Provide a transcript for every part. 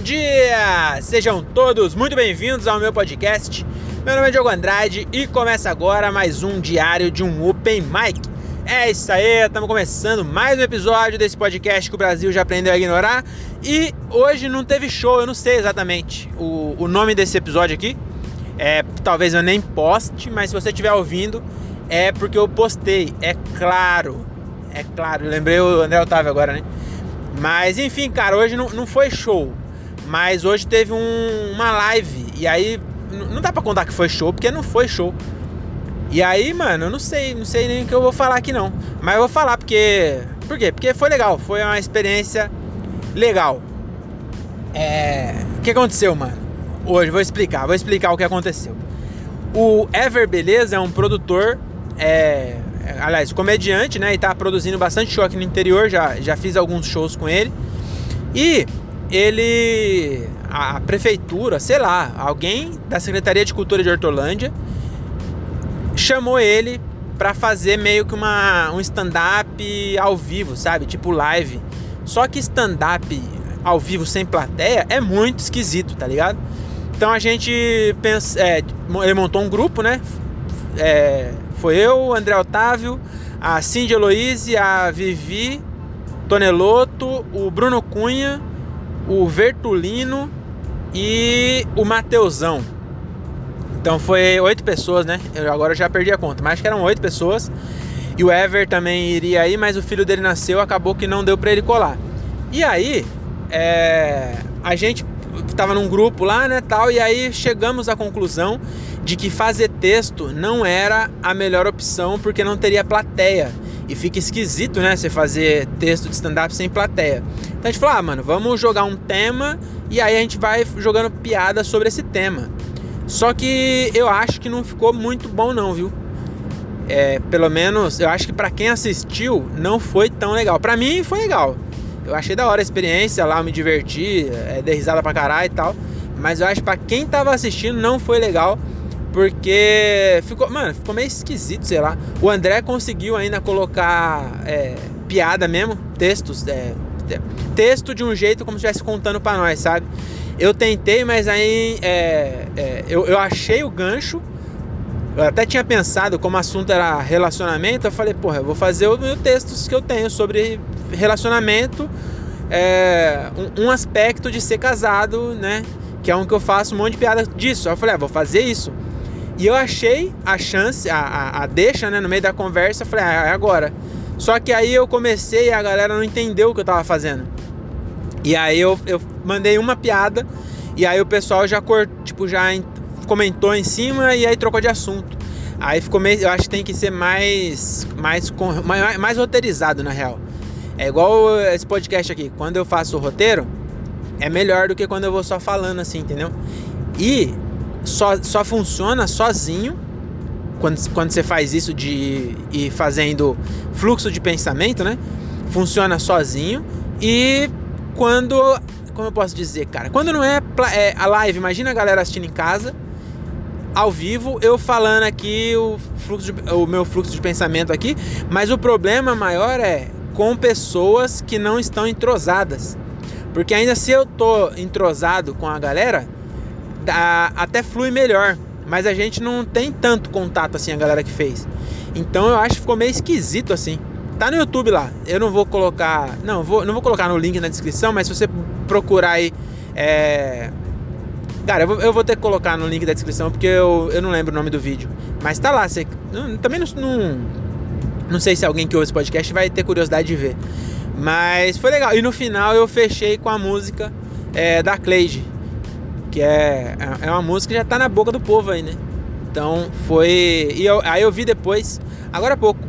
dia! Sejam todos muito bem-vindos ao meu podcast. Meu nome é Diogo Andrade e começa agora mais um diário de um Open Mic. É isso aí, estamos começando mais um episódio desse podcast que o Brasil já aprendeu a ignorar. E hoje não teve show, eu não sei exatamente o, o nome desse episódio aqui. É, talvez eu nem poste, mas se você estiver ouvindo, é porque eu postei. É claro, é claro. Lembrei o André Otávio agora, né? Mas enfim, cara, hoje não, não foi show. Mas hoje teve um, uma live. E aí não dá pra contar que foi show, porque não foi show. E aí, mano, eu não sei, não sei nem o que eu vou falar aqui não. Mas eu vou falar porque. Por quê? Porque foi legal, foi uma experiência legal. É. O que aconteceu, mano? Hoje, vou explicar, vou explicar o que aconteceu. O Ever Beleza é um produtor. É, aliás, comediante, né? E tá produzindo bastante show aqui no interior. Já, já fiz alguns shows com ele. E ele, a prefeitura, sei lá, alguém da Secretaria de Cultura de Hortolândia chamou ele para fazer meio que uma, um stand-up ao vivo, sabe? Tipo live. Só que stand-up ao vivo sem plateia é muito esquisito, tá ligado? Então a gente pensa, é, ele montou um grupo, né? É, foi eu, André Otávio, a Cindy Eloise, a Vivi Toneloto, o Bruno Cunha o Vertulino e o Mateusão. Então foi oito pessoas, né? Eu agora já perdi a conta, mas acho que eram oito pessoas. E o Ever também iria aí, mas o filho dele nasceu, acabou que não deu para ele colar. E aí, é, a gente tava num grupo lá, né, tal, e aí chegamos à conclusão de que fazer texto não era a melhor opção porque não teria plateia. E fica esquisito, né? Você fazer texto de stand-up sem plateia. Então a gente falou, ah, mano, vamos jogar um tema e aí a gente vai jogando piada sobre esse tema. Só que eu acho que não ficou muito bom, não, viu? É, pelo menos eu acho que para quem assistiu não foi tão legal. Para mim foi legal. Eu achei da hora a experiência lá, me diverti, é, dei risada pra caralho e tal. Mas eu acho que pra quem tava assistindo não foi legal. Porque ficou, mano, ficou meio esquisito, sei lá. O André conseguiu ainda colocar é, piada mesmo, textos, é, texto de um jeito como se estivesse contando para nós, sabe? Eu tentei, mas aí é, é, eu, eu achei o gancho. Eu até tinha pensado, como o assunto era relacionamento, eu falei, porra, eu vou fazer os meus textos que eu tenho sobre relacionamento, é, um, um aspecto de ser casado, né? Que é um que eu faço um monte de piada disso. Eu falei, ah, vou fazer isso. E eu achei a chance, a, a, a deixa, né, no meio da conversa, falei, ah, é agora. Só que aí eu comecei e a galera não entendeu o que eu tava fazendo. E aí eu, eu mandei uma piada e aí o pessoal já tipo já comentou em cima e aí trocou de assunto. Aí ficou meio, eu acho que tem que ser mais mais mais, mais roteirizado na real. É igual esse podcast aqui, quando eu faço o roteiro, é melhor do que quando eu vou só falando assim, entendeu? E só, só funciona sozinho quando, quando você faz isso de ir fazendo fluxo de pensamento, né? Funciona sozinho. E quando. Como eu posso dizer, cara? Quando não é, é a live, imagina a galera assistindo em casa, ao vivo, eu falando aqui o, fluxo de, o meu fluxo de pensamento aqui, mas o problema maior é com pessoas que não estão entrosadas. Porque ainda se eu tô entrosado com a galera, até flui melhor. Mas a gente não tem tanto contato assim, a galera que fez. Então eu acho que ficou meio esquisito assim. Tá no YouTube lá. Eu não vou colocar. Não, vou, não vou colocar no link na descrição, mas se você procurar aí. É... Cara, eu vou, eu vou, ter que colocar no link da descrição porque eu, eu não lembro o nome do vídeo. Mas tá lá. Você, também não, não. Não sei se alguém que ouve esse podcast vai ter curiosidade de ver. Mas foi legal. E no final eu fechei com a música é, da Cleide que é, é uma música que já tá na boca do povo aí, né? Então foi. E eu, aí eu vi depois, agora há pouco,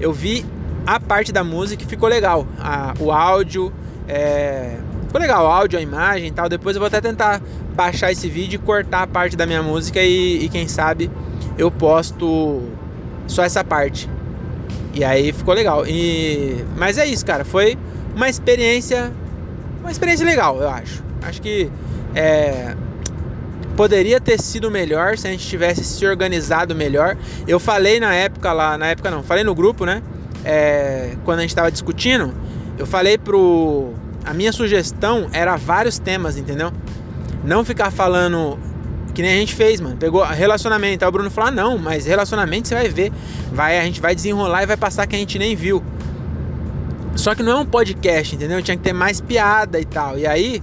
eu vi a parte da música que ficou legal. A, o áudio. É, ficou legal, o áudio, a imagem e tal. Depois eu vou até tentar baixar esse vídeo e cortar a parte da minha música e, e quem sabe eu posto só essa parte. E aí ficou legal. E, mas é isso, cara. Foi uma experiência. Uma experiência legal, eu acho. Acho que é, poderia ter sido melhor se a gente tivesse se organizado melhor. Eu falei na época lá, na época não, falei no grupo, né? É, quando a gente estava discutindo, eu falei pro a minha sugestão era vários temas, entendeu? Não ficar falando que nem a gente fez, mano. Pegou relacionamento. Aí o Bruno falou: ah, não, mas relacionamento você vai ver. Vai, a gente vai desenrolar e vai passar que a gente nem viu. Só que não é um podcast, entendeu? Tinha que ter mais piada e tal. E aí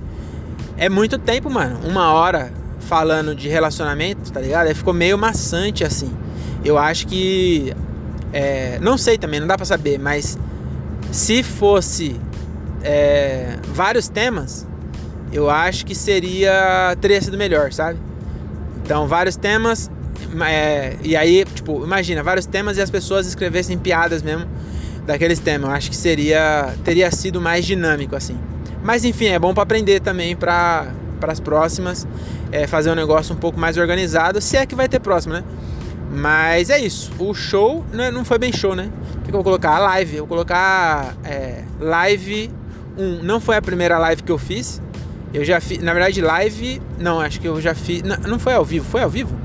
é muito tempo, mano. Uma hora falando de relacionamento, tá ligado? Aí ficou meio maçante assim. Eu acho que. É, não sei também, não dá pra saber, mas se fosse é, vários temas, eu acho que seria. teria sido melhor, sabe? Então, vários temas. É, e aí, tipo, imagina, vários temas e as pessoas escrevessem piadas mesmo daqueles temas. Eu acho que seria. teria sido mais dinâmico, assim. Mas enfim, é bom para aprender também para as próximas. É, fazer um negócio um pouco mais organizado, se é que vai ter próximo, né? Mas é isso. O show né, não foi bem show, né? O que eu vou colocar? A live. Eu vou colocar é, live 1. Não foi a primeira live que eu fiz. Eu já fiz. Na verdade, live. Não, acho que eu já fiz. Não, não foi ao vivo. Foi ao vivo?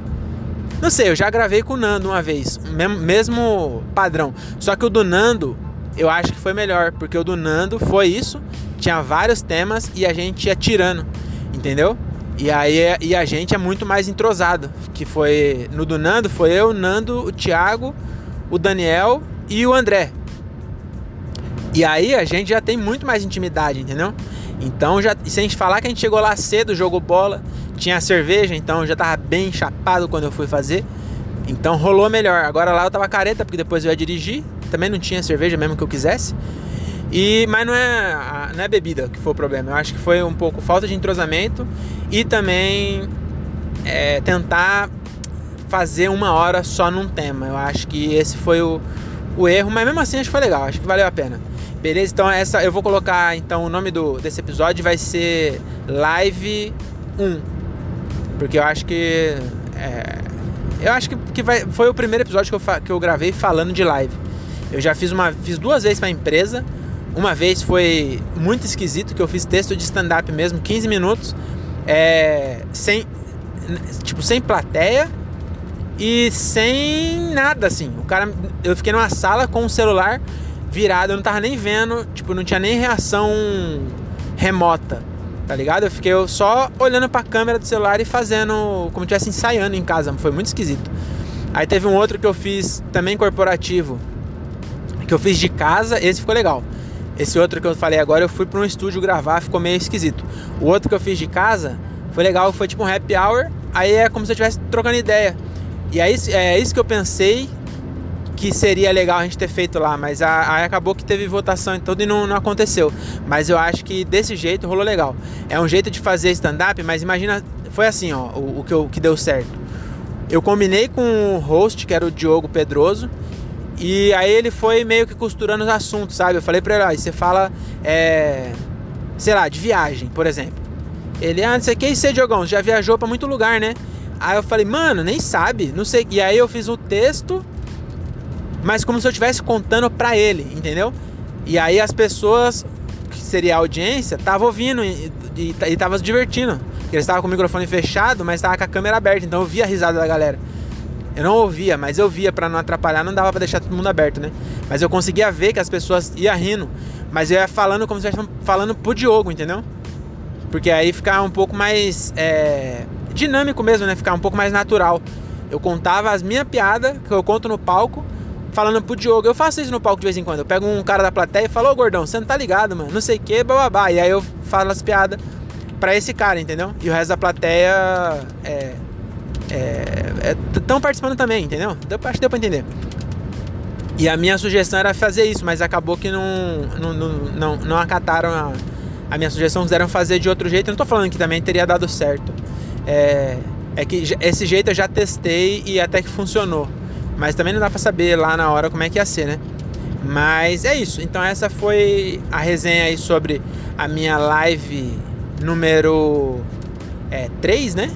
Não sei, eu já gravei com o Nando uma vez. Mesmo, padrão. Só que o do Nando, eu acho que foi melhor. Porque o do Nando foi isso tinha vários temas e a gente ia tirando, entendeu? E aí e a gente é muito mais entrosado, que foi no do Nando foi eu, o Nando, o Thiago, o Daniel e o André. E aí a gente já tem muito mais intimidade, entendeu? Então já se a gente falar que a gente chegou lá cedo, jogou bola, tinha cerveja, então já tava bem chapado quando eu fui fazer. Então rolou melhor. Agora lá eu tava careta porque depois eu ia dirigir, também não tinha cerveja mesmo que eu quisesse. E, mas não é, não é bebida que foi o problema. Eu acho que foi um pouco falta de entrosamento e também é, tentar fazer uma hora só num tema. Eu acho que esse foi o, o erro, mas mesmo assim acho que foi legal, acho que valeu a pena. Beleza? Então essa eu vou colocar então o nome do, desse episódio vai ser Live 1. Porque eu acho que é, eu acho que, que vai, foi o primeiro episódio que eu, que eu gravei falando de live. Eu já fiz uma fiz duas vezes para a empresa uma vez foi muito esquisito que eu fiz texto de stand-up mesmo, 15 minutos, é, sem, tipo, sem plateia e sem nada assim. O cara, eu fiquei numa sala com o celular virado, eu não tava nem vendo, tipo, não tinha nem reação remota, tá ligado? Eu fiquei só olhando para a câmera do celular e fazendo como se estivesse ensaiando em casa, foi muito esquisito. Aí teve um outro que eu fiz também corporativo, que eu fiz de casa, esse ficou legal. Esse outro que eu falei agora, eu fui para um estúdio gravar, ficou meio esquisito. O outro que eu fiz de casa foi legal, foi tipo um happy hour, aí é como se eu estivesse trocando ideia. E aí é isso que eu pensei que seria legal a gente ter feito lá, mas aí acabou que teve votação e tudo e não, não aconteceu. Mas eu acho que desse jeito rolou legal. É um jeito de fazer stand-up, mas imagina, foi assim, ó, o, o que, que deu certo. Eu combinei com o host, que era o Diogo Pedroso, e aí ele foi meio que costurando os assuntos, sabe? Eu falei pra ele, ó, você fala, é, sei lá, de viagem, por exemplo. Ele, ah, não sei o que, e você, Diogão, já viajou para muito lugar, né? Aí eu falei, mano, nem sabe, não sei. E aí eu fiz o texto, mas como se eu estivesse contando pra ele, entendeu? E aí as pessoas, que seria a audiência, estavam ouvindo e, estavam se divertindo. Eles estavam com o microfone fechado, mas estavam com a câmera aberta, então eu via a risada da galera. Eu não ouvia, mas eu via para não atrapalhar, não dava para deixar todo mundo aberto, né? Mas eu conseguia ver que as pessoas iam rindo, mas eu ia falando como se estivesse falando pro Diogo, entendeu? Porque aí ficava um pouco mais é, dinâmico mesmo, né? Ficar um pouco mais natural. Eu contava as minhas piadas, que eu conto no palco, falando pro Diogo. Eu faço isso no palco de vez em quando. Eu pego um cara da plateia e falo, ô gordão, você não tá ligado, mano? Não sei o que, bababá. E aí eu falo as piadas pra esse cara, entendeu? E o resto da plateia é, estão é, participando também, entendeu? Deu, acho que deu pra entender. E a minha sugestão era fazer isso, mas acabou que não, não, não, não, não acataram a, a, minha sugestão, quiseram fazer de outro jeito. Eu não tô falando que também teria dado certo. É, é que esse jeito eu já testei e até que funcionou. Mas também não dá pra saber lá na hora como é que ia ser, né? Mas é isso. Então essa foi a resenha aí sobre a minha live número é, 3, né?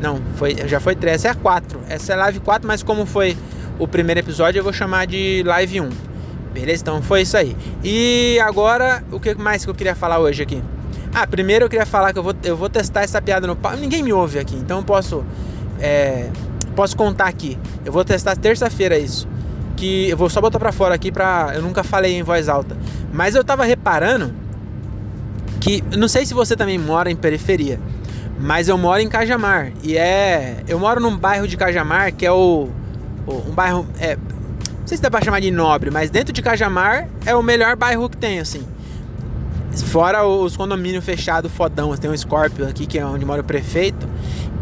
Não, foi, já foi 3. Essa é a 4. Essa é live 4, mas como foi o primeiro episódio, eu vou chamar de live 1. Beleza? Então foi isso aí. E agora, o que mais que eu queria falar hoje aqui? Ah, primeiro eu queria falar que eu vou, eu vou testar essa piada no palco. Ninguém me ouve aqui, então eu posso, é, posso contar aqui. Eu vou testar terça-feira isso. Que eu vou só botar pra fora aqui pra. Eu nunca falei em voz alta. Mas eu tava reparando que não sei se você também mora em periferia, mas eu moro em Cajamar e é, eu moro num bairro de Cajamar que é o, o um bairro é, não sei se dá para chamar de nobre, mas dentro de Cajamar é o melhor bairro que tem assim. Fora os condomínios fechados fodão, tem um Scorpio aqui que é onde mora o prefeito,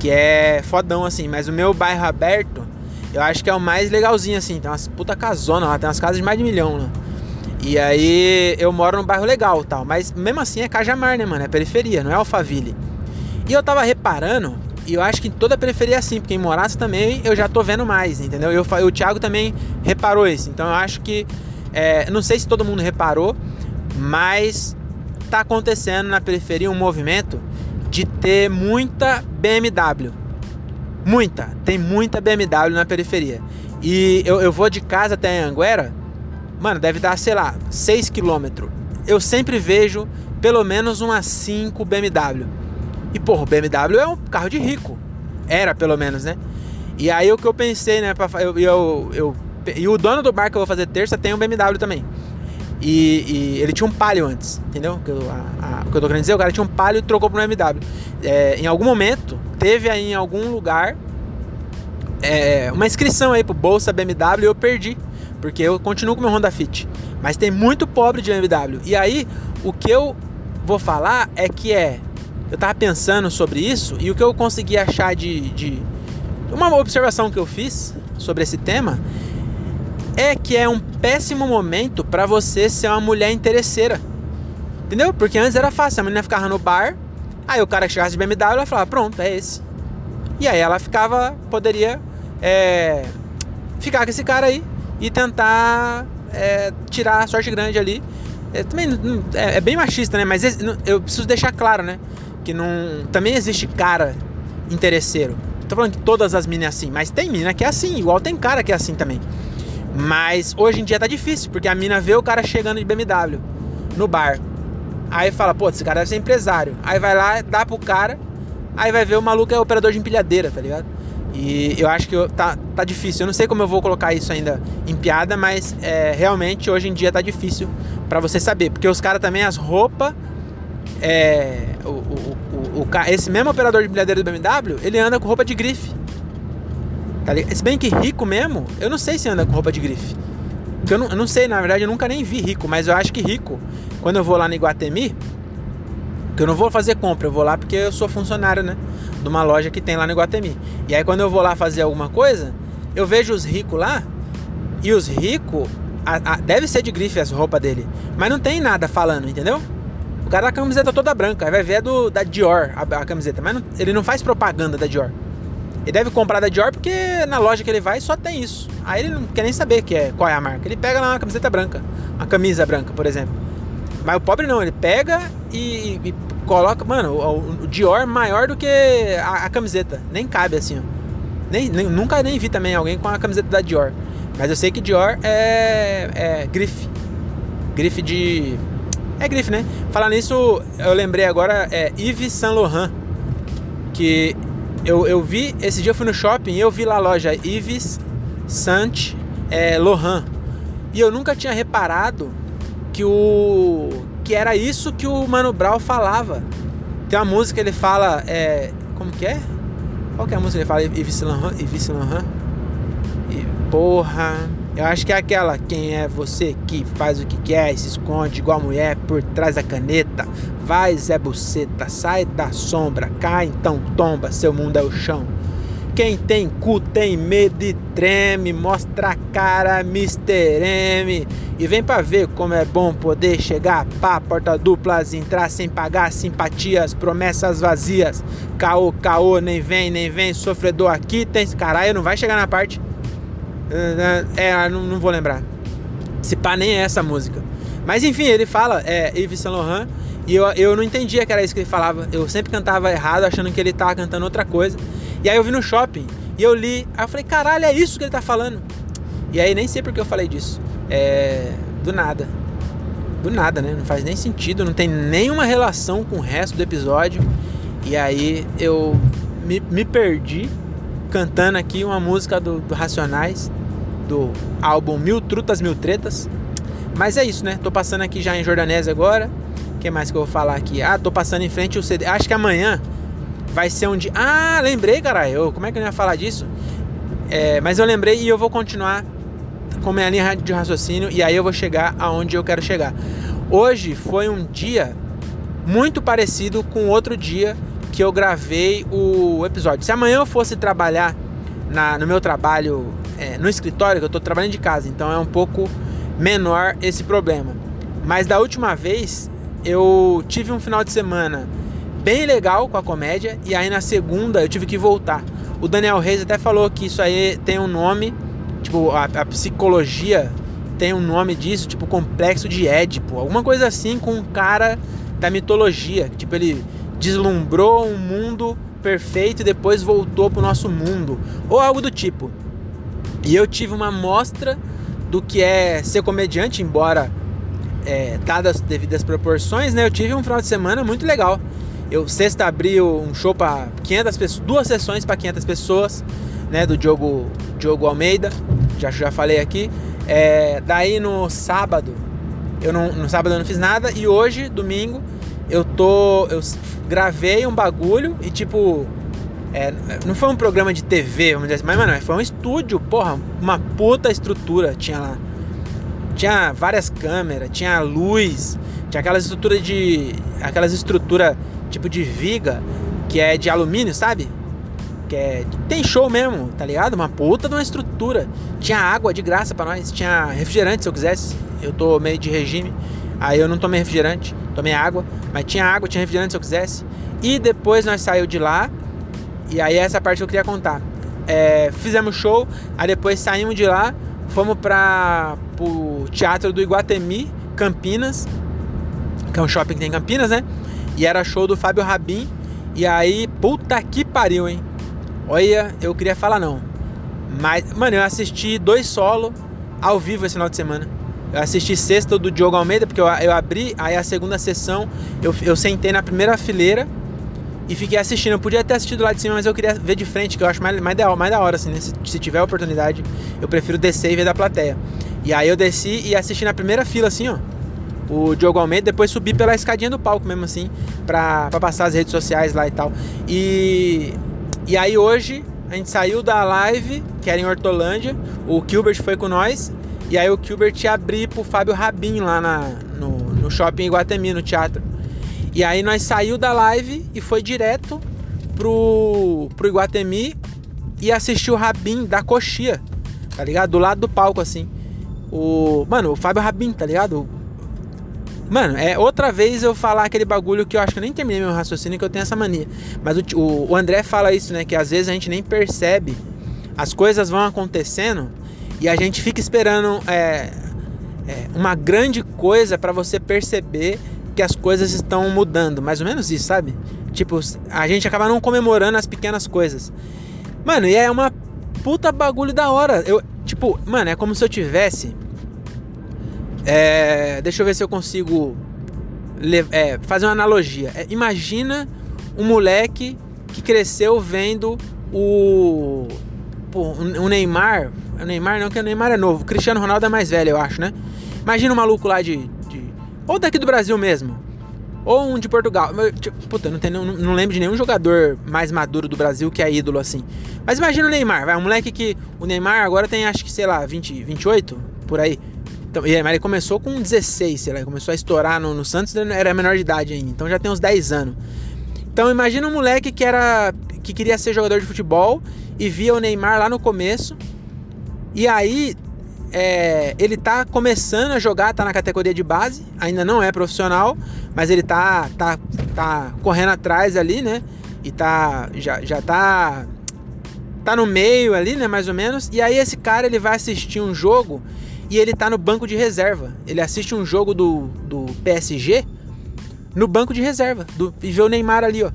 que é fodão assim, mas o meu bairro aberto, eu acho que é o mais legalzinho assim, tem umas puta casona lá, tem umas casas de mais de milhão lá. E aí eu moro num bairro legal tal, mas mesmo assim é Cajamar, né, mano? É periferia, não é Alphaville. E eu tava reparando, e eu acho que em toda a periferia é assim, porque em Moraça também eu já tô vendo mais, entendeu? Eu, o Thiago também reparou isso, então eu acho que, é, não sei se todo mundo reparou, mas tá acontecendo na periferia um movimento de ter muita BMW. Muita, tem muita BMW na periferia. E eu, eu vou de casa até Anguera Mano, deve dar, sei lá, 6 km. Eu sempre vejo pelo menos umas 5 BMW. E, porra, o BMW é um carro de rico. Era, pelo menos, né? E aí o que eu pensei, né? Pra, eu, eu, eu, e o dono do bar que eu vou fazer terça tem um BMW também. E, e ele tinha um Palio antes, entendeu? A, a, o que eu tô querendo dizer, o cara tinha um Palio e trocou por um BMW. É, em algum momento, teve aí em algum lugar é, uma inscrição aí pro Bolsa BMW e eu perdi. Porque eu continuo com meu Honda Fit. Mas tem muito pobre de BMW. E aí, o que eu vou falar é que é. Eu tava pensando sobre isso e o que eu consegui achar de, de. Uma observação que eu fiz sobre esse tema é que é um péssimo momento para você ser uma mulher interesseira. Entendeu? Porque antes era fácil, a menina ficava no bar, aí o cara que chegasse de BMW, ela falava, pronto, é esse. E aí ela ficava, poderia é, ficar com esse cara aí e tentar é, tirar a sorte grande ali. É, também é, é, bem machista, né? Mas eu preciso deixar claro, né? Que não, também existe cara interesseiro. Tô falando que todas as minas é assim, mas tem mina que é assim, igual tem cara que é assim também. Mas hoje em dia tá difícil, porque a mina vê o cara chegando de BMW no bar. Aí fala, pô, esse cara deve ser empresário. Aí vai lá, dá pro cara, aí vai ver o maluco é operador de empilhadeira, tá ligado? E eu acho que tá, tá difícil. Eu não sei como eu vou colocar isso ainda em piada, mas é, realmente hoje em dia tá difícil para você saber. Porque os caras também, as roupas. É, o, esse mesmo operador de bilhadeira do BMW, ele anda com roupa de grife. Tá Se bem que rico mesmo, eu não sei se anda com roupa de grife. Eu não, eu não sei, na verdade, eu nunca nem vi rico, mas eu acho que rico, quando eu vou lá no Iguatemi, que eu não vou fazer compra, eu vou lá porque eu sou funcionário, né? De uma loja que tem lá no Iguatemi. E aí quando eu vou lá fazer alguma coisa, eu vejo os ricos lá, e os ricos, deve ser de grife as roupas dele, mas não tem nada falando, entendeu? O cara com a camiseta toda branca, aí vai ver é do, da Dior a, a camiseta, mas não, ele não faz propaganda da Dior. Ele deve comprar da Dior porque na loja que ele vai só tem isso. Aí ele não quer nem saber que é, qual é a marca. Ele pega lá uma camiseta branca, uma camisa branca, por exemplo. Mas o pobre não, ele pega e, e coloca, mano, o, o, Dior maior do que a, a, camiseta. Nem cabe assim, ó. Nem, nem, nunca nem vi também alguém com a camiseta da Dior. Mas eu sei que Dior é, é grife. Grife de. É grife, né? Falar nisso, eu lembrei agora, é Yves Saint Laurent. Que eu, eu vi, esse dia eu fui no shopping e eu vi lá a loja Yves Saint é, Laurent. E eu nunca tinha reparado que o que era isso que o Mano Brown falava. Tem uma música ele fala, é, como que é? Qual que é a música que ele fala? Yves Saint Yves Laurent? E porra, eu acho que é aquela quem é você que faz o que quer e se esconde igual mulher por trás da caneta. Vai Zé Buceta, sai da sombra, cai então tomba, seu mundo é o chão. Quem tem cu tem medo e treme, mostra a cara, Mr. M. E vem pra ver como é bom poder chegar pá, porta duplas, entrar sem pagar simpatias, promessas vazias. Caô, caô, nem vem, nem vem, sofredor aqui tem. Caralho, não vai chegar na parte. É, não, não vou lembrar. Se pá, nem é essa música. Mas enfim, ele fala, é Yves Saint Laurent, e eu, eu não entendia que era isso que ele falava. Eu sempre cantava errado, achando que ele tava cantando outra coisa. E aí eu vi no shopping e eu li. Aí eu falei, caralho, é isso que ele tá falando. E aí nem sei porque eu falei disso. É. Do nada. Do nada, né? Não faz nem sentido, não tem nenhuma relação com o resto do episódio. E aí eu me, me perdi cantando aqui uma música do, do Racionais, do álbum Mil Trutas, Mil Tretas. Mas é isso, né? Tô passando aqui já em Jordanese agora que mais que eu vou falar aqui? Ah, tô passando em frente o CD. Acho que amanhã vai ser um dia. Ah, lembrei, caralho. Como é que eu ia falar disso? É, mas eu lembrei e eu vou continuar com minha linha de raciocínio e aí eu vou chegar aonde eu quero chegar. Hoje foi um dia muito parecido com outro dia que eu gravei o episódio. Se amanhã eu fosse trabalhar na, no meu trabalho é, no escritório, que eu estou trabalhando de casa, então é um pouco menor esse problema. Mas da última vez eu tive um final de semana bem legal com a comédia e aí na segunda eu tive que voltar. O Daniel Reis até falou que isso aí tem um nome, tipo, a, a psicologia tem um nome disso, tipo complexo de Édipo, alguma coisa assim com um cara da mitologia, tipo ele deslumbrou um mundo perfeito e depois voltou pro nosso mundo, ou algo do tipo. E eu tive uma mostra do que é ser comediante, embora é, dadas as devidas proporções, né? Eu tive um final de semana muito legal. Eu sexta abri um show para 500 pessoas, duas sessões para 500 pessoas, né? Do Diogo, Diogo Almeida, já já falei aqui. É, daí no sábado, eu não, no sábado eu não fiz nada e hoje, domingo, eu tô, eu gravei um bagulho e tipo é, não foi um programa de TV, vamos dizer assim, mas, mano, foi um estúdio, porra, uma puta estrutura tinha lá. Tinha várias câmeras, tinha luz, tinha aquelas estruturas de. aquelas estruturas tipo de viga, que é de alumínio, sabe? Que é, tem show mesmo, tá ligado? Uma puta de uma estrutura. Tinha água de graça para nós, tinha refrigerante se eu quisesse. Eu tô meio de regime, aí eu não tomei refrigerante, tomei água, mas tinha água, tinha refrigerante se eu quisesse. E depois nós saiu de lá, e aí essa parte que eu queria contar. É, fizemos show, aí depois saímos de lá, fomos para o Teatro do Iguatemi, Campinas, que é um shopping que tem em Campinas, né? E era show do Fábio Rabin. E aí, puta que pariu, hein? Olha, eu queria falar não. Mas, mano, eu assisti dois solos ao vivo esse final de semana. Eu assisti sexta do Diogo Almeida, porque eu, eu abri, aí a segunda sessão eu, eu sentei na primeira fileira e fiquei assistindo. Eu podia ter assistido lá de cima, mas eu queria ver de frente, que eu acho mais, mais, da, mais da hora, assim, né? se, se, tiver oportunidade, eu prefiro descer e ver da plateia. E aí eu desci e assisti na primeira fila, assim, ó. O Diogo Almeida, depois subi pela escadinha do palco mesmo, assim, pra, pra passar as redes sociais lá e tal. E, e aí hoje a gente saiu da live, que era em Hortolândia, o Gilbert foi com nós, e aí o Gilbert ia abrir pro Fábio Rabin lá na, no, no shopping Iguatemi, no teatro. E aí nós saiu da live e foi direto pro, pro Iguatemi e assistiu o Rabin da coxia, tá ligado? Do lado do palco, assim. O. Mano, o Fábio Rabin, tá ligado? Mano, é outra vez eu falar aquele bagulho que eu acho que eu nem terminei meu raciocínio que eu tenho essa mania. Mas o, o, o André fala isso, né? Que às vezes a gente nem percebe. As coisas vão acontecendo e a gente fica esperando é, é, uma grande coisa para você perceber que as coisas estão mudando, mais ou menos isso, sabe? Tipo, a gente acaba não comemorando as pequenas coisas. Mano, e é uma puta bagulho da hora. Eu, tipo, mano, é como se eu tivesse. É, deixa eu ver se eu consigo é, fazer uma analogia. É, imagina um moleque que cresceu vendo o. O Neymar. O Neymar não, que o Neymar é novo. O Cristiano Ronaldo é mais velho, eu acho, né? Imagina um maluco lá de ou daqui do Brasil mesmo. Ou um de Portugal. Tipo, puta, não, tem, não, não lembro de nenhum jogador mais maduro do Brasil que é ídolo assim. Mas imagina o Neymar, vai. Um moleque que. O Neymar agora tem acho que, sei lá, 20, 28, por aí. Então, ele começou com 16, sei lá, começou a estourar no, no Santos, era menor de idade ainda, então já tem uns 10 anos. Então imagina um moleque que era que queria ser jogador de futebol e via o Neymar lá no começo. E aí é, ele tá começando a jogar, tá na categoria de base, ainda não é profissional, mas ele tá, tá, tá correndo atrás ali, né? E tá, já, já tá, tá no meio ali, né? Mais ou menos. E aí esse cara ele vai assistir um jogo e ele tá no banco de reserva. Ele assiste um jogo do, do PSG no banco de reserva do, e vê o Neymar ali, ó.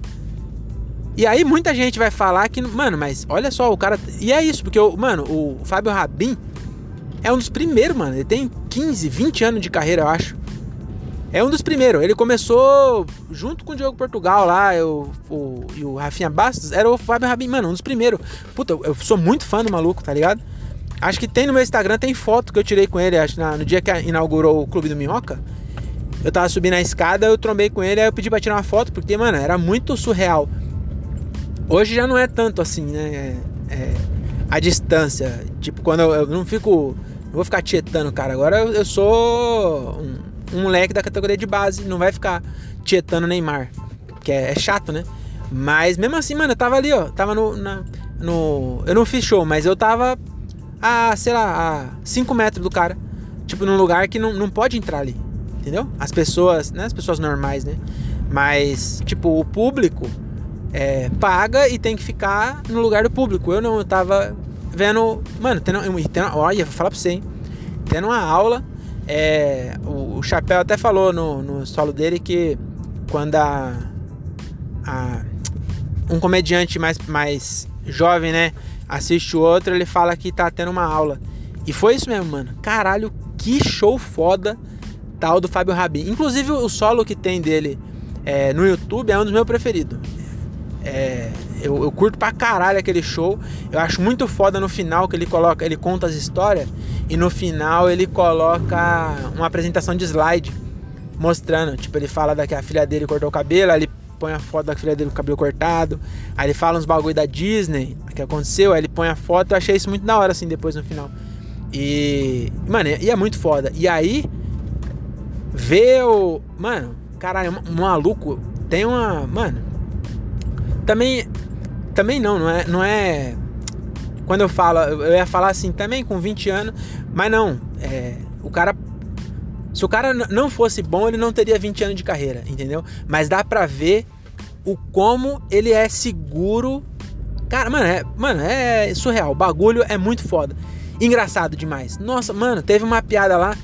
E aí muita gente vai falar que, mano, mas olha só, o cara. E é isso, porque, mano, o Fábio Rabin é um dos primeiros, mano. Ele tem 15, 20 anos de carreira, eu acho. É um dos primeiros. Ele começou junto com o Diogo Portugal lá, eu, o, e o Rafinha Bastos. Era o Fábio Rabin, mano, um dos primeiros. Puta, eu sou muito fã do maluco, tá ligado? Acho que tem no meu Instagram, tem foto que eu tirei com ele, acho, na, no dia que inaugurou o Clube do Minhoca. eu tava subindo a escada, eu trombei com ele, aí eu pedi pra tirar uma foto, porque, mano, era muito surreal. Hoje já não é tanto assim, né? É, é, a distância. Tipo, quando eu, eu, não fico. Não vou ficar tietando, cara. Agora eu, eu sou um, um, moleque da categoria de base, não vai ficar tietando Neymar. Que é, é, chato, né? Mas mesmo assim, mano, eu tava ali, ó. Tava no, na, no. Eu não fiz show, mas eu tava a, sei lá, a 5 metros do cara. Tipo, num lugar que não, não pode entrar ali. Entendeu? As pessoas, né? As pessoas normais, né? Mas, tipo, o público é, paga e tem que ficar no lugar do público. Eu não, eu tava vendo. Mano, tendo, tendo, olha, vou falar pra você, hein? Tendo uma aula. É, o, o Chapéu até falou no, no solo dele que quando a, a, um comediante mais, mais jovem, né, assiste o outro, ele fala que tá tendo uma aula. E foi isso mesmo, mano. Caralho, que show foda tal do Fábio Rabin. Inclusive o solo que tem dele é, no YouTube é um dos meus preferidos. É, eu, eu, curto pra caralho aquele show. Eu acho muito foda no final que ele coloca, ele conta as histórias e no final ele coloca uma apresentação de slide mostrando, tipo, ele fala da que a filha dele cortou o cabelo, aí ele põe a foto da filha dele com o cabelo cortado, aí ele fala uns bagulho da Disney que aconteceu, aí ele põe a foto, eu achei isso muito da hora assim depois no final. E, mano, e é muito foda. E aí ver o. Mano, caralho, um maluco tem uma. Mano. Também. Também não, não é. Não é quando eu falo, eu ia falar assim também com 20 anos, mas não. É, o cara. Se o cara não fosse bom, ele não teria 20 anos de carreira, entendeu? Mas dá pra ver o como ele é seguro. Cara, mano, é, mano, é surreal. O bagulho é muito foda. Engraçado demais. Nossa, mano, teve uma piada lá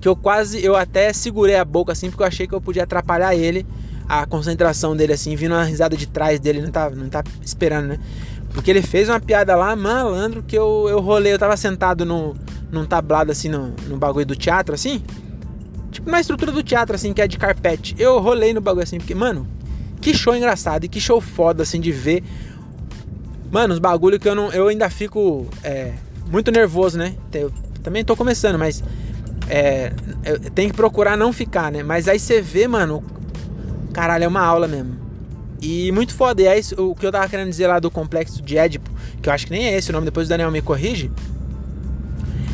que eu quase, eu até segurei a boca assim, porque eu achei que eu podia atrapalhar ele, a concentração dele assim, vindo uma risada de trás dele, não tá, não tá esperando, né? Porque ele fez uma piada lá, malandro, que eu, eu rolei, eu tava sentado no, num tablado assim, no, no bagulho do teatro, assim. Tipo na estrutura do teatro, assim, que é de carpete. Eu rolei no bagulho assim, porque, mano, que show engraçado e que show foda, assim, de ver. Mano, os bagulho que eu não. Eu ainda fico é, muito nervoso, né? Eu também tô começando, mas é, tem que procurar não ficar, né? Mas aí você vê, mano, caralho, é uma aula mesmo. E muito foda. E é isso, o que eu tava querendo dizer lá do complexo de Édipo, que eu acho que nem é esse o nome, depois o Daniel me corrige.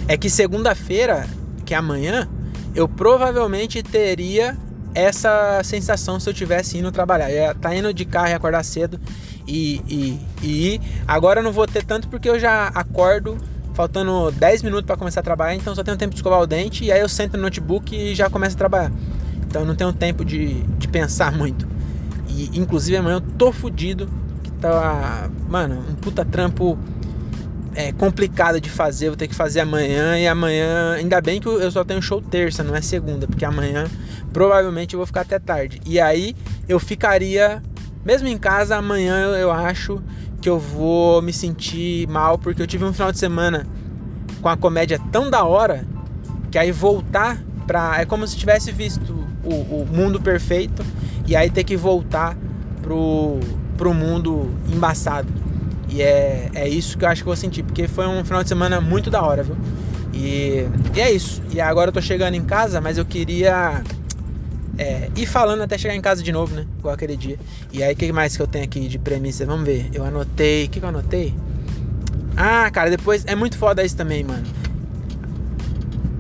É que segunda-feira, que é amanhã, eu provavelmente teria essa sensação se eu tivesse indo trabalhar. Eu ia tá indo de carro e acordar cedo e, e, e ir. Agora eu não vou ter tanto porque eu já acordo faltando 10 minutos para começar a trabalhar, então só tenho tempo de escovar o dente e aí eu sento no notebook e já começo a trabalhar. Então eu não tenho tempo de, de pensar muito. E inclusive amanhã eu tô fudido, que tá, mano, um puta trampo é complicado de fazer, vou ter que fazer amanhã e amanhã, ainda bem que eu só tenho show terça, não é segunda, porque amanhã provavelmente eu vou ficar até tarde. E aí eu ficaria mesmo em casa amanhã eu acho que eu vou me sentir mal porque eu tive um final de semana com a comédia tão da hora que aí voltar pra. É como se tivesse visto o, o mundo perfeito e aí ter que voltar pro, pro mundo embaçado. E é, é isso que eu acho que eu vou sentir, porque foi um final de semana muito da hora, viu? E, e é isso. E agora eu tô chegando em casa, mas eu queria é, e falando até chegar em casa de novo, né? Igual aquele dia. E aí, o que mais que eu tenho aqui de premissa? Vamos ver. Eu anotei. O que, que eu anotei? Ah, cara, depois. É muito foda isso também, mano.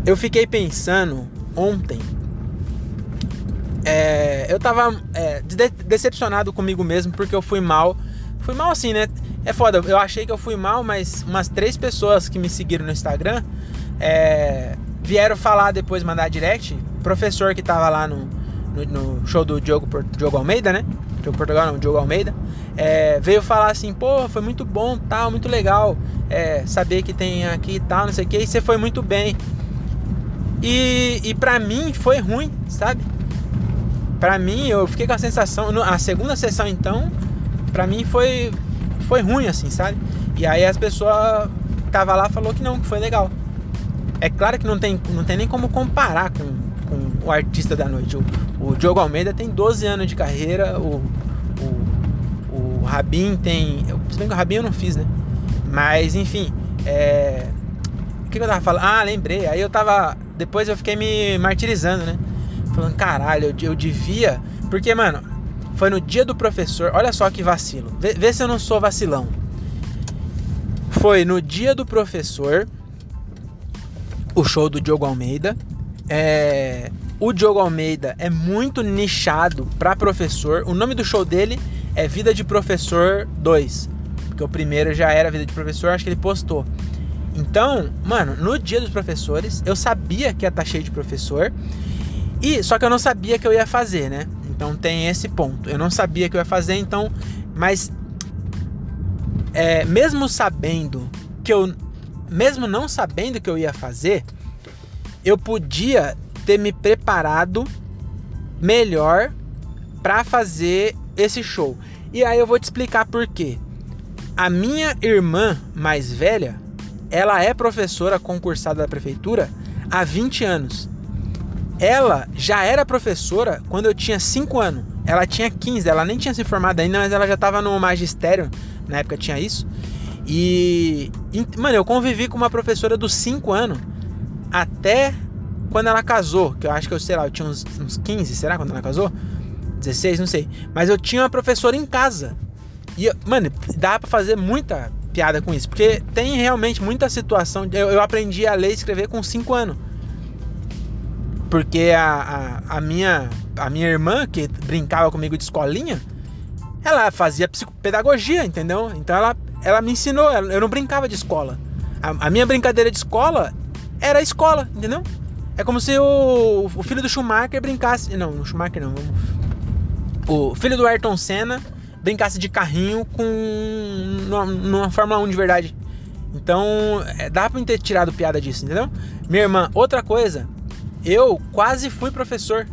Eu fiquei pensando ontem. É, eu tava é, de decepcionado comigo mesmo porque eu fui mal. Fui mal assim, né? É foda. Eu achei que eu fui mal, mas umas três pessoas que me seguiram no Instagram é, vieram falar depois, mandar direct. Professor que tava lá no, no, no show do Diogo, Diogo Almeida, né? Diogo Portugal, não, Diogo Almeida. É, veio falar assim, pô, foi muito bom, tal, muito legal é, saber que tem aqui e tal, não sei o que, e você foi muito bem. E, e pra mim foi ruim, sabe? Pra mim, eu fiquei com a sensação, a segunda sessão então, pra mim foi, foi ruim, assim, sabe? E aí as pessoas tava lá falou que não, que foi legal. É claro que não tem, não tem nem como comparar com, com o artista da noite. O, o Diogo Almeida tem 12 anos de carreira, o, o, o Rabin tem. Se bem que o Rabin eu não fiz, né? Mas enfim, é... o que eu tava falando? Ah, lembrei. Aí eu tava. Depois eu fiquei me martirizando, né? Falando, caralho, eu, eu devia. Porque, mano, foi no dia do professor. Olha só que vacilo. Vê, vê se eu não sou vacilão. Foi no dia do professor. O show do Diogo Almeida. É, o Diogo Almeida é muito nichado para professor. O nome do show dele é Vida de Professor 2. Porque o primeiro já era Vida de Professor, acho que ele postou. Então, mano, no dia dos professores, eu sabia que ia estar tá cheio de professor. E só que eu não sabia que eu ia fazer, né? Então tem esse ponto. Eu não sabia que eu ia fazer, então, mas é, mesmo sabendo que eu mesmo não sabendo que eu ia fazer, eu podia ter me preparado melhor para fazer esse show. E aí eu vou te explicar por quê. A minha irmã mais velha, ela é professora concursada da prefeitura há 20 anos. Ela já era professora quando eu tinha 5 anos. Ela tinha 15, ela nem tinha se formado ainda, mas ela já estava no magistério, na época tinha isso. E, mano, eu convivi com uma professora dos 5 anos até quando ela casou, que eu acho que eu sei lá, eu tinha uns, uns 15, será quando ela casou? 16, não sei. Mas eu tinha uma professora em casa. E, mano, dá para fazer muita piada com isso. Porque tem realmente muita situação. Eu, eu aprendi a ler e escrever com 5 anos. Porque a, a, a, minha, a minha irmã, que brincava comigo de escolinha, ela fazia psicopedagogia, entendeu? Então ela, ela me ensinou, eu não brincava de escola. A, a minha brincadeira de escola era a escola, entendeu? É como se o, o filho do Schumacher brincasse. Não, o Schumacher não. O filho do Ayrton Senna brincasse de carrinho com numa, numa Fórmula 1 de verdade. Então, é, dá pra ter tirado piada disso, entendeu? Minha irmã, outra coisa, eu quase fui professor.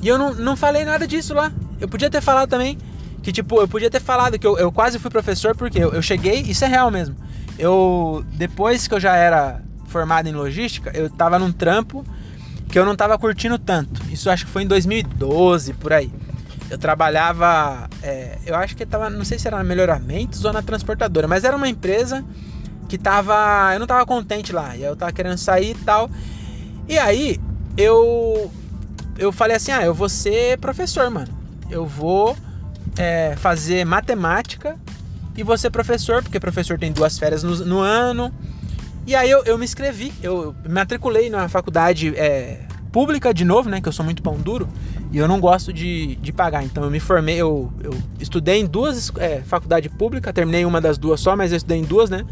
E eu não, não falei nada disso lá. Eu podia ter falado também que, tipo, eu podia ter falado que eu, eu quase fui professor porque eu, eu cheguei, isso é real mesmo. Eu, depois que eu já era formado em logística, eu tava num trampo que eu não tava curtindo tanto. Isso acho que foi em 2012, por aí eu trabalhava, é, eu acho que tava, não sei se era na Melhoramentos ou na transportadora, mas era uma empresa que tava, eu não tava contente lá, e eu tava querendo sair e tal. E aí eu eu falei assim, ah, eu vou ser professor, mano. Eu vou é, fazer matemática e vou ser professor, porque professor tem duas férias no, no ano. E aí eu, eu me inscrevi, eu me matriculei na faculdade é, pública de novo, né? Que eu sou muito pão duro. E eu não gosto de, de pagar. Então eu me formei, eu, eu estudei em duas é, faculdades públicas, terminei uma das duas só, mas eu estudei em duas, né?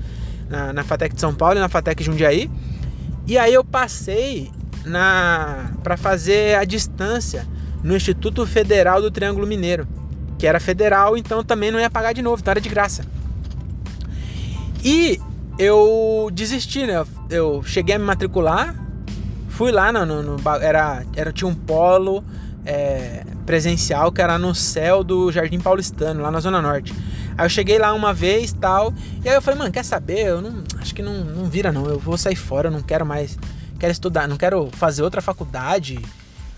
Na, na FATEC de São Paulo e na FATEC Jundiaí. E aí eu passei na para fazer a distância no Instituto Federal do Triângulo Mineiro, que era federal, então também não ia pagar de novo, então era de graça. E eu desisti, né? Eu cheguei a me matricular, fui lá no, no, no era, era tinha um polo é, presencial que era no céu do Jardim Paulistano, lá na Zona Norte. Aí eu cheguei lá uma vez tal, e aí eu falei, mano, quer saber? Eu não acho que não, não vira não, eu vou sair fora, eu não quero mais, quero estudar, não quero fazer outra faculdade.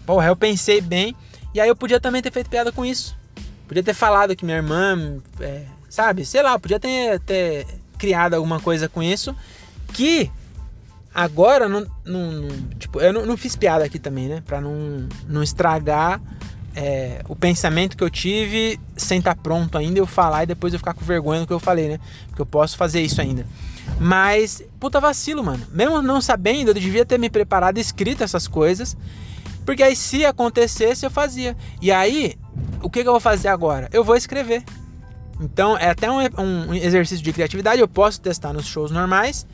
Porra, eu pensei bem, e aí eu podia também ter feito piada com isso. Podia ter falado que minha irmã, é, sabe, sei lá, podia ter, ter criado alguma coisa com isso que Agora, não, não, não tipo, eu não, não, fiz piada aqui também, né? Pra não, não estragar é, o pensamento que eu tive sem estar tá pronto ainda, eu falar e depois eu ficar com vergonha do que eu falei, né? Porque eu posso fazer isso ainda. Mas, puta vacilo, mano. Mesmo não sabendo, eu devia ter me preparado e escrito essas coisas. Porque aí, se acontecesse, eu fazia. E aí, o que, que eu vou fazer agora? Eu vou escrever. Então, é até um, um exercício de criatividade. Eu posso testar nos shows normais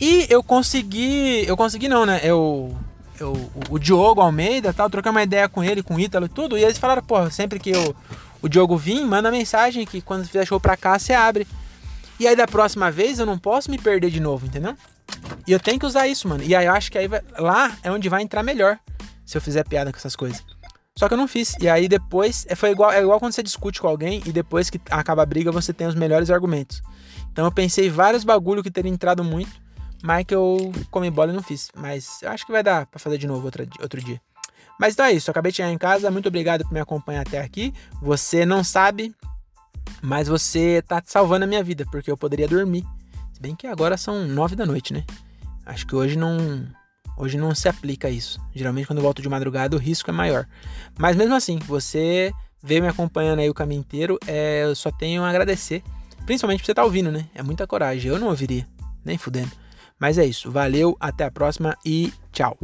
e eu consegui. Eu consegui não, né? Eu. Eu o Diogo Almeida tal, troquei uma ideia com ele, com o Ítalo tudo. E eles falaram, pô, sempre que eu, o Diogo vir, manda mensagem que quando fizer show pra cá, você abre. E aí da próxima vez eu não posso me perder de novo, entendeu? E eu tenho que usar isso, mano. E aí eu acho que aí vai, lá é onde vai entrar melhor. Se eu fizer piada com essas coisas. Só que eu não fiz. E aí depois. É, foi igual, é igual quando você discute com alguém e depois que acaba a briga você tem os melhores argumentos. Então eu pensei vários bagulho que teria entrado muito. Eu comi bola e não fiz. Mas eu acho que vai dar pra fazer de novo outra, outro dia. Mas então é isso. Acabei de chegar em casa. Muito obrigado por me acompanhar até aqui. Você não sabe, mas você tá salvando a minha vida, porque eu poderia dormir. Se bem que agora são nove da noite, né? Acho que hoje não. Hoje não se aplica isso. Geralmente quando eu volto de madrugada o risco é maior. Mas mesmo assim, você veio me acompanhando aí o caminho inteiro, é, eu só tenho a agradecer. Principalmente por você estar tá ouvindo, né? É muita coragem. Eu não ouviria, nem fudendo. Mas é isso. Valeu, até a próxima e tchau.